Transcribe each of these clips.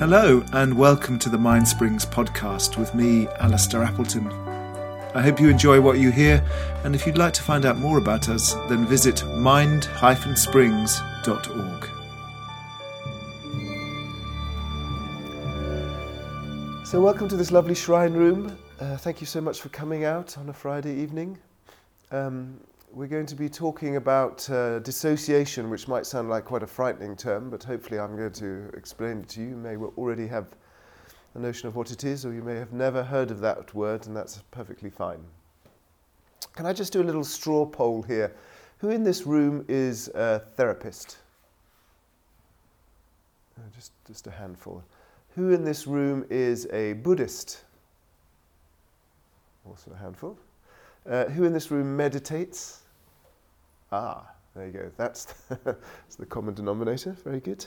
Hello, and welcome to the Mind Springs podcast with me, Alistair Appleton. I hope you enjoy what you hear, and if you'd like to find out more about us, then visit mind-springs.org. So, welcome to this lovely shrine room. Uh, thank you so much for coming out on a Friday evening. Um, we're going to be talking about uh, dissociation, which might sound like quite a frightening term, but hopefully I'm going to explain it to you. You may already have a notion of what it is, or you may have never heard of that word, and that's perfectly fine. Can I just do a little straw poll here? Who in this room is a therapist? Uh, just, just a handful. Who in this room is a Buddhist? Also a handful. Uh, who in this room meditates? Ah, there you go. That's the, that's the common denominator. Very good.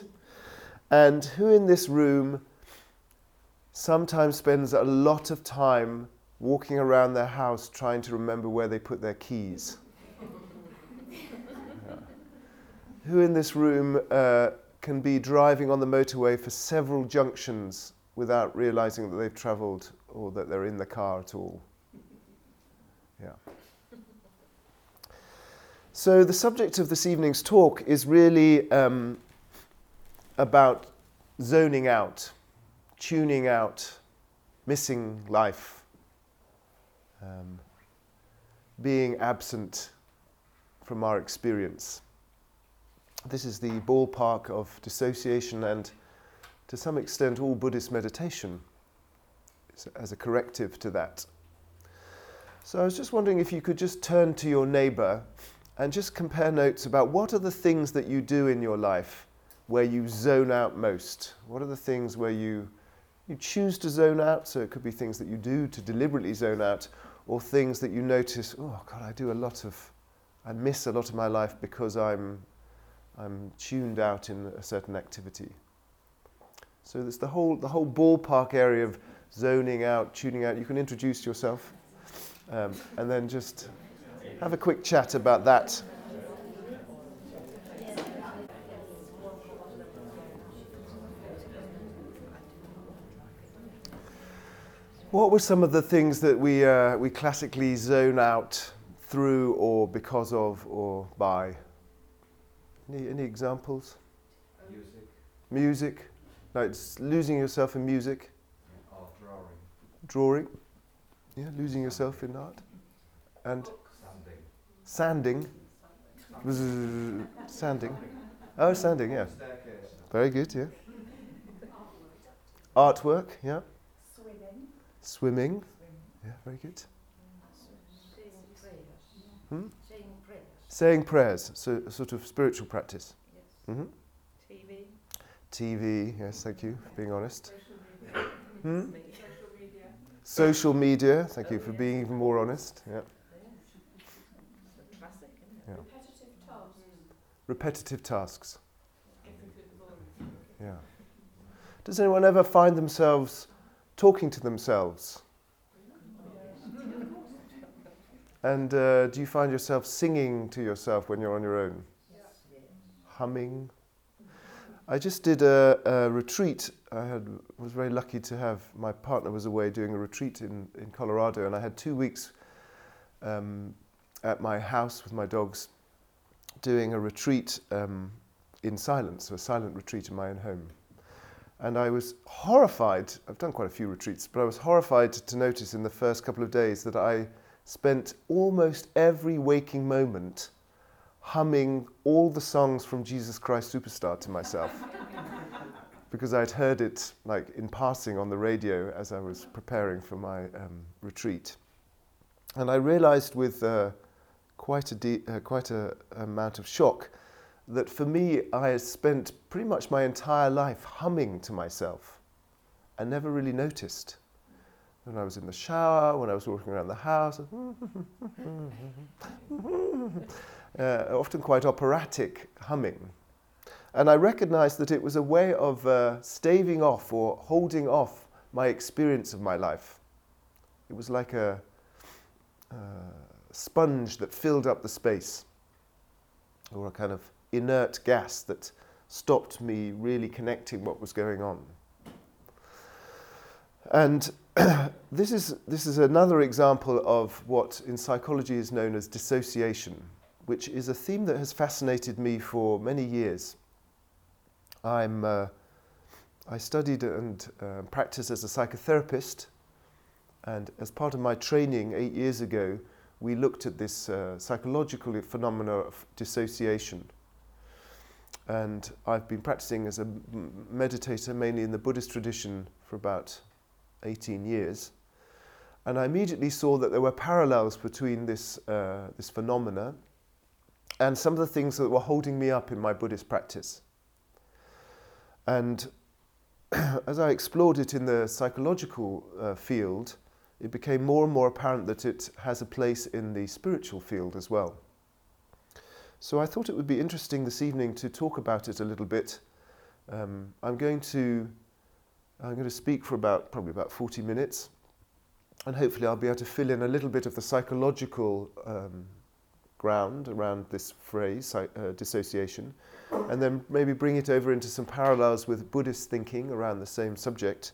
And who in this room sometimes spends a lot of time walking around their house trying to remember where they put their keys? Yeah. Who in this room uh, can be driving on the motorway for several junctions without realizing that they've traveled or that they're in the car at all? Yeah. So, the subject of this evening's talk is really um, about zoning out, tuning out, missing life, um, being absent from our experience. This is the ballpark of dissociation and, to some extent, all Buddhist meditation as a corrective to that. So I was just wondering if you could just turn to your neighbour and just compare notes about what are the things that you do in your life where you zone out most? What are the things where you, you choose to zone out? So it could be things that you do to deliberately zone out, or things that you notice, oh God, I do a lot of, I miss a lot of my life because I'm, I'm tuned out in a certain activity. So there's the whole, the whole ballpark area of zoning out, tuning out. You can introduce yourself um, and then just have a quick chat about that. What were some of the things that we, uh, we classically zone out through or because of or by? Any, any examples? Music. Music? Like losing yourself in music? Art drawing. Drawing? Yeah, losing yourself in art. And Sanding. sanding. Oh, sanding, yeah. Very good, yeah. Artwork, yeah. Swimming. Swimming, yeah, very good. Hmm? Saying prayers. Saying prayers, so sort of spiritual practice. Yes. hmm TV. TV, yes, thank you for being honest. Hmm? Social media. Social media, thank you for being even more honest. Yeah. It's a classic, isn't it? Yeah. Repetitive tasks. Repetitive tasks. Yeah. Does anyone ever find themselves talking to themselves? And uh, do you find yourself singing to yourself when you're on your own? Humming? I just did a, a retreat. I had, was very lucky to have my partner was away doing a retreat in, in Colorado, and I had two weeks um, at my house with my dogs doing a retreat um, in silence, a silent retreat in my own home. And I was horrified. I've done quite a few retreats, but I was horrified to notice in the first couple of days that I spent almost every waking moment humming all the songs from Jesus Christ Superstar to myself. because I'd heard it like in passing on the radio as I was preparing for my um, retreat. And I realized with uh, quite a de- uh, quite a amount of shock that for me I spent pretty much my entire life humming to myself and never really noticed. When I was in the shower, when I was walking around the house, uh, often quite operatic humming. And I recognized that it was a way of uh, staving off or holding off my experience of my life. It was like a, uh, sponge that filled up the space, or a kind of inert gas that stopped me really connecting what was going on. And this is, this is another example of what in psychology is known as dissociation, which is a theme that has fascinated me for many years. I'm, uh, I studied and uh, practiced as a psychotherapist, and as part of my training eight years ago, we looked at this uh, psychological phenomena of dissociation. And I've been practicing as a meditator mainly in the Buddhist tradition for about 18 years. And I immediately saw that there were parallels between this, uh, this phenomena and some of the things that were holding me up in my Buddhist practice. And as I explored it in the psychological uh, field, it became more and more apparent that it has a place in the spiritual field as well. So I thought it would be interesting this evening to talk about it a little bit. Um, I'm going to I'm going to speak for about probably about 40 minutes, and hopefully I'll be able to fill in a little bit of the psychological um, ground around this phrase, uh, dissociation, and then maybe bring it over into some parallels with Buddhist thinking around the same subject.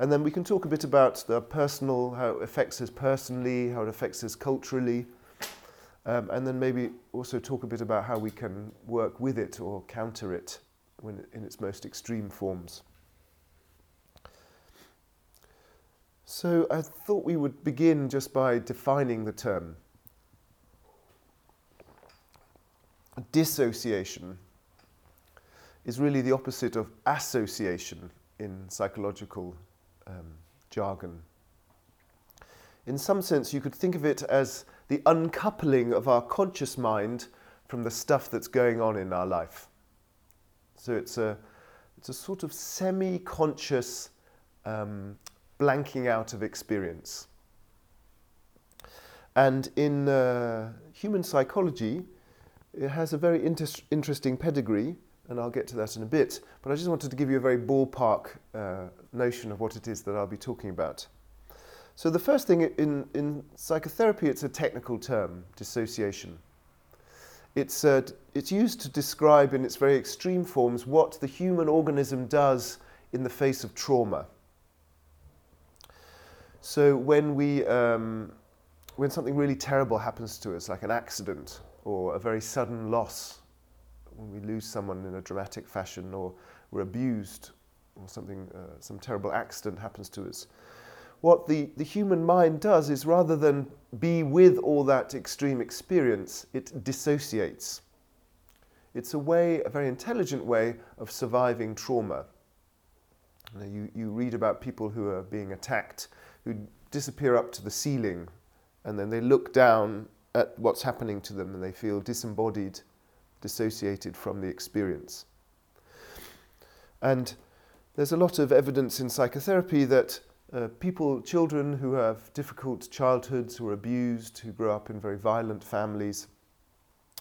And then we can talk a bit about the personal, how it affects us personally, how it affects us culturally, um, and then maybe also talk a bit about how we can work with it or counter it when in its most extreme forms. So I thought we would begin just by defining the term. Dissociation is really the opposite of association in psychological um, jargon. In some sense, you could think of it as the uncoupling of our conscious mind from the stuff that's going on in our life. So it's a, it's a sort of semi conscious um, blanking out of experience. And in uh, human psychology, it has a very inter- interesting pedigree, and I'll get to that in a bit. But I just wanted to give you a very ballpark uh, notion of what it is that I'll be talking about. So, the first thing in, in psychotherapy, it's a technical term, dissociation. It's, uh, it's used to describe, in its very extreme forms, what the human organism does in the face of trauma. So when we, um, when something really terrible happens to us, like an accident or a very sudden loss, when we lose someone in a dramatic fashion, or we're abused, or something, uh, some terrible accident happens to us, what the, the human mind does is rather than be with all that extreme experience, it dissociates. It's a way, a very intelligent way of surviving trauma. You, know, you, you read about people who are being attacked who disappear up to the ceiling and then they look down at what's happening to them and they feel disembodied, dissociated from the experience. And there's a lot of evidence in psychotherapy that uh, people, children who have difficult childhoods, who are abused, who grow up in very violent families,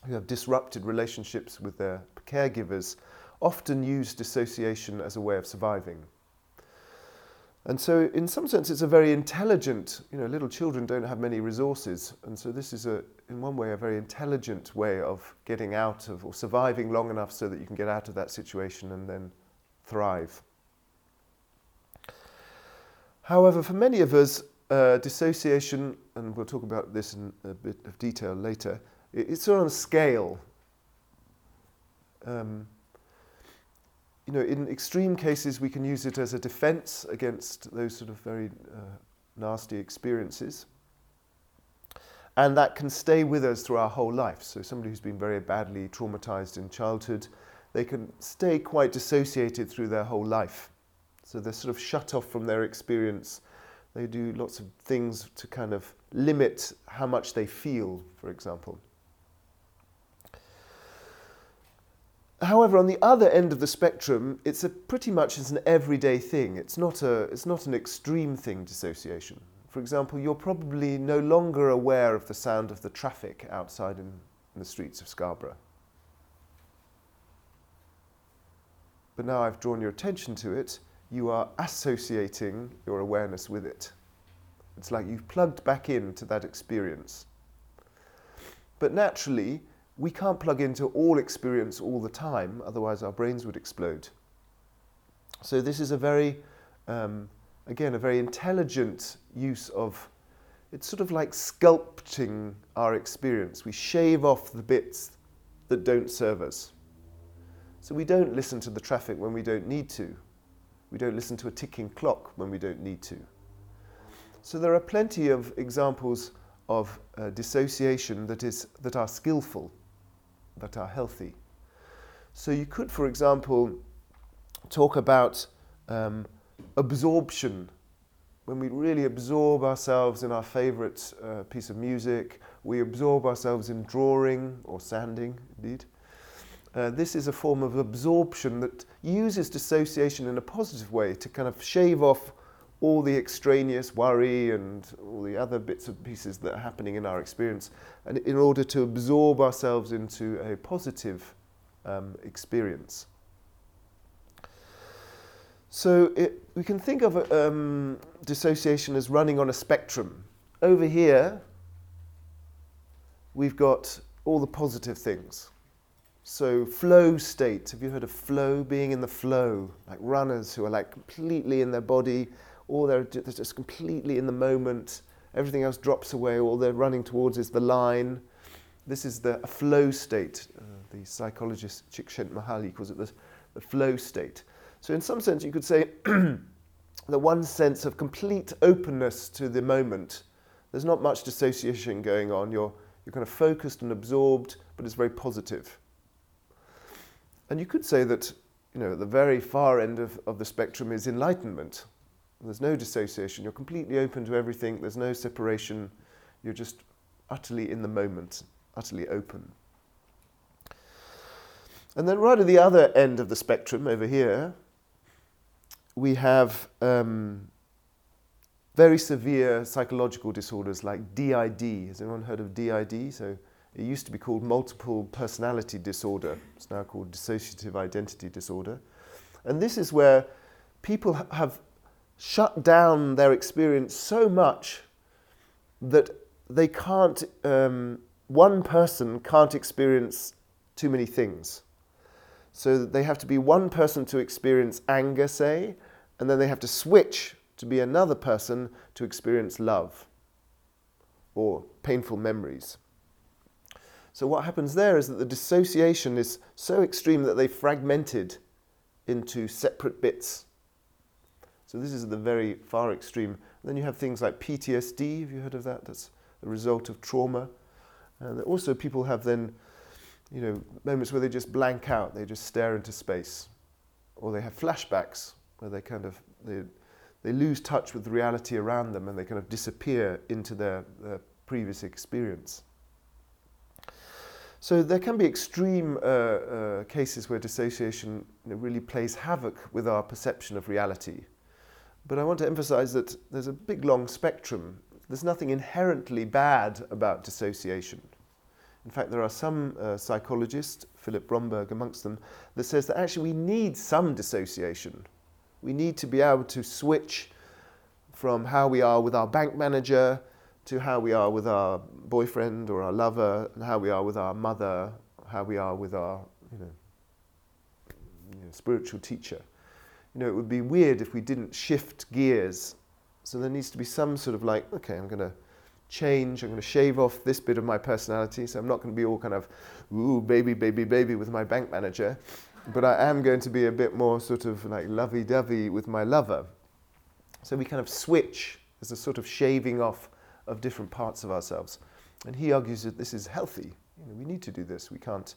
who have disrupted relationships with their caregivers, often use dissociation as a way of surviving. And so, in some sense, it's a very intelligent, you know, little children don't have many resources. And so, this is, a, in one way, a very intelligent way of getting out of or surviving long enough so that you can get out of that situation and then thrive. However, for many of us, uh, dissociation, and we'll talk about this in a bit of detail later, it's on a scale. Um, you know, in extreme cases, we can use it as a defense against those sort of very uh, nasty experiences. And that can stay with us through our whole life. So, somebody who's been very badly traumatized in childhood, they can stay quite dissociated through their whole life. So, they're sort of shut off from their experience. They do lots of things to kind of limit how much they feel, for example. However, on the other end of the spectrum, it's a pretty much it's an everyday thing. It's not, a, it's not an extreme thing, dissociation. For example, you're probably no longer aware of the sound of the traffic outside in, in the streets of Scarborough. But now I've drawn your attention to it, you are associating your awareness with it. It's like you've plugged back into that experience. But naturally, we can't plug into all experience all the time, otherwise our brains would explode. So this is a very um, again, a very intelligent use of it's sort of like sculpting our experience. We shave off the bits that don't serve us. So we don't listen to the traffic when we don't need to. We don't listen to a ticking clock when we don't need to. So there are plenty of examples of uh, dissociation that, is, that are skillful, that are healthy. So you could, for example, talk about um, absorption. When we really absorb ourselves in our favorite uh, piece of music, we absorb ourselves in drawing or sanding, indeed. Uh, this is a form of absorption that uses dissociation in a positive way to kind of shave off all the extraneous worry and all the other bits and pieces that are happening in our experience, and in order to absorb ourselves into a positive um, experience. So it, we can think of um, dissociation as running on a spectrum. Over here, we've got all the positive things. So flow state, have you heard of flow, being in the flow? Like runners who are like completely in their body, or they're just completely in the moment, everything else drops away, all they're running towards is the line. This is the flow state. Uh, the psychologist Csikszentmihalyi calls it the, the flow state. So in some sense you could say the one sense of complete openness to the moment. There's not much dissociation going on. You're, you're kind of focused and absorbed, but it's very positive. And you could say that, you know, the very far end of, of the spectrum is enlightenment. There's no dissociation. You're completely open to everything. There's no separation. You're just utterly in the moment, utterly open. And then right at the other end of the spectrum over here, we have um, very severe psychological disorders like DID. Has anyone heard of DID? So it used to be called multiple personality disorder. It's now called dissociative identity disorder. And this is where people have shut down their experience so much that they can't, um, one person can't experience too many things. So they have to be one person to experience anger, say, and then they have to switch to be another person to experience love or painful memories. So what happens there is that the dissociation is so extreme that they fragmented into separate bits. So this is the very far extreme. Then you have things like PTSD. Have you heard of that? That's a result of trauma. And also people have then, you know, moments where they just blank out. They just stare into space, or they have flashbacks where they kind of they they lose touch with the reality around them and they kind of disappear into their, their previous experience. So there can be extreme uh, uh, cases where dissociation you know, really plays havoc with our perception of reality. But I want to emphasize that there's a big long spectrum. There's nothing inherently bad about dissociation. In fact, there are some uh, psychologists, Philip Bromberg amongst them, that says that actually we need some dissociation. We need to be able to switch from how we are with our bank manager to how we are with our boyfriend or our lover, and how we are with our mother, how we are with our you know, you know, spiritual teacher. You know, it would be weird if we didn't shift gears. So there needs to be some sort of like, okay, I'm going to change, I'm going to shave off this bit of my personality. So I'm not going to be all kind of, ooh, baby, baby, baby with my bank manager. But I am going to be a bit more sort of like lovey dovey with my lover. So we kind of switch. as a sort of shaving off of different parts of ourselves. And he argues that this is healthy. You know, we need to do this. We can't,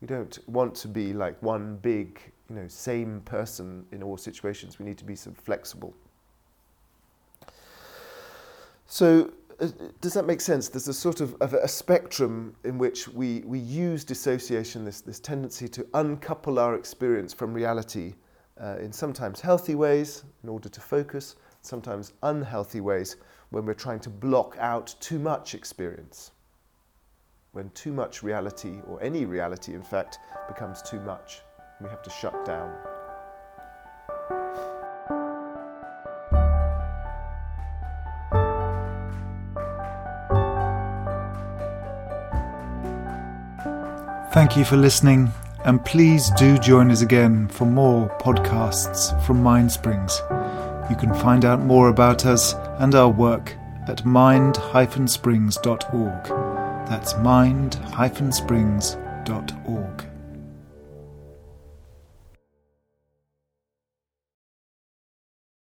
we don't want to be like one big, you know, same person in all situations. We need to be some flexible. So, uh, does that make sense? There's a sort of, of a spectrum in which we, we use dissociation, this, this tendency to uncouple our experience from reality uh, in sometimes healthy ways in order to focus, sometimes unhealthy ways when we're trying to block out too much experience. When too much reality, or any reality in fact, becomes too much, we have to shut down. Thank you for listening, and please do join us again for more podcasts from Mindsprings. You can find out more about us and our work at mind-springs.org. That's mind-springs.org.